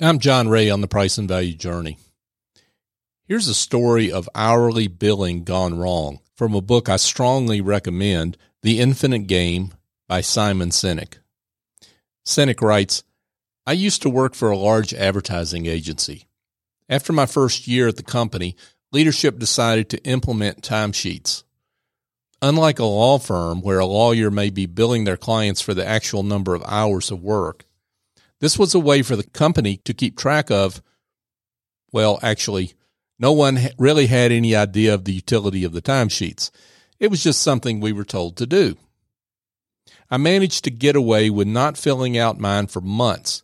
I'm John Ray on the Price and Value Journey. Here's a story of hourly billing gone wrong from a book I strongly recommend, The Infinite Game by Simon Sinek. Sinek writes, I used to work for a large advertising agency. After my first year at the company, leadership decided to implement timesheets. Unlike a law firm where a lawyer may be billing their clients for the actual number of hours of work, this was a way for the company to keep track of, well, actually, no one really had any idea of the utility of the timesheets. It was just something we were told to do. I managed to get away with not filling out mine for months.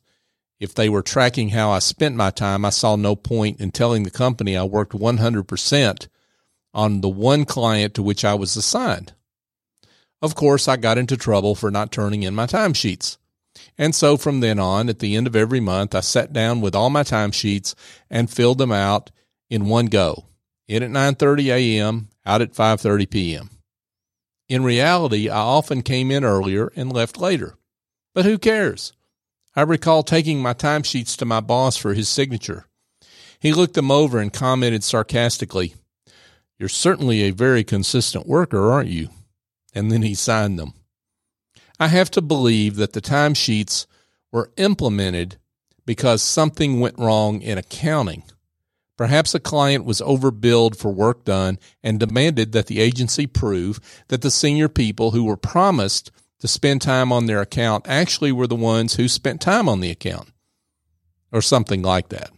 If they were tracking how I spent my time, I saw no point in telling the company I worked 100% on the one client to which I was assigned. Of course, I got into trouble for not turning in my timesheets. And so from then on, at the end of every month, I sat down with all my timesheets and filled them out in one go. In at 9:30 a.m., out at 5:30 p.m. In reality, I often came in earlier and left later. But who cares? I recall taking my timesheets to my boss for his signature. He looked them over and commented sarcastically, You're certainly a very consistent worker, aren't you? And then he signed them. I have to believe that the timesheets were implemented because something went wrong in accounting. Perhaps a client was overbilled for work done and demanded that the agency prove that the senior people who were promised to spend time on their account actually were the ones who spent time on the account, or something like that.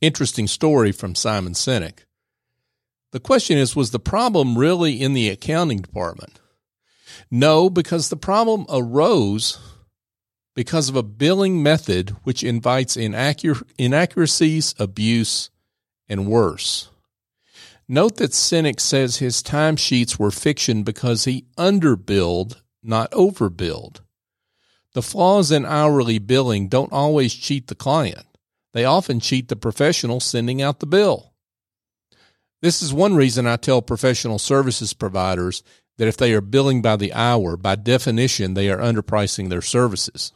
Interesting story from Simon Sinek. The question is Was the problem really in the accounting department? No, because the problem arose because of a billing method which invites inaccur- inaccuracies, abuse, and worse. Note that Sinek says his timesheets were fiction because he underbilled, not overbilled. The flaws in hourly billing don't always cheat the client. They often cheat the professional sending out the bill. This is one reason I tell professional services providers that if they are billing by the hour, by definition, they are underpricing their services.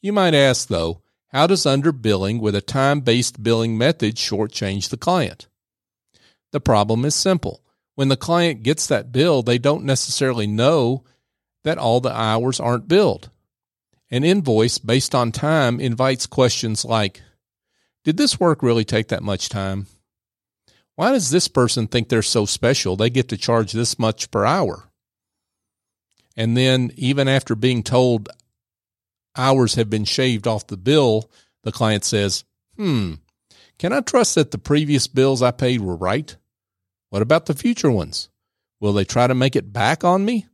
You might ask, though, how does underbilling with a time based billing method shortchange the client? The problem is simple. When the client gets that bill, they don't necessarily know that all the hours aren't billed. An invoice based on time invites questions like Did this work really take that much time? Why does this person think they're so special? They get to charge this much per hour. And then, even after being told hours have been shaved off the bill, the client says, Hmm, can I trust that the previous bills I paid were right? What about the future ones? Will they try to make it back on me?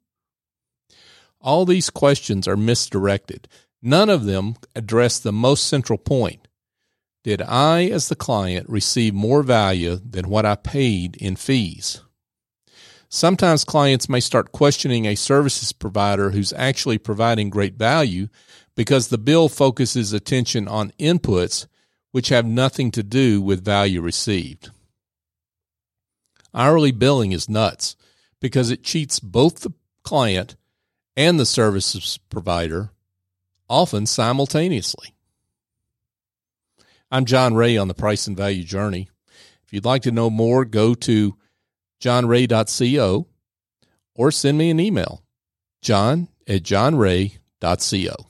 All these questions are misdirected. None of them address the most central point. Did I, as the client, receive more value than what I paid in fees? Sometimes clients may start questioning a services provider who's actually providing great value because the bill focuses attention on inputs which have nothing to do with value received. Hourly billing is nuts because it cheats both the client and the services provider, often simultaneously. I'm John Ray on the Price and Value Journey. If you'd like to know more, go to johnray.co or send me an email, john at johnray.co.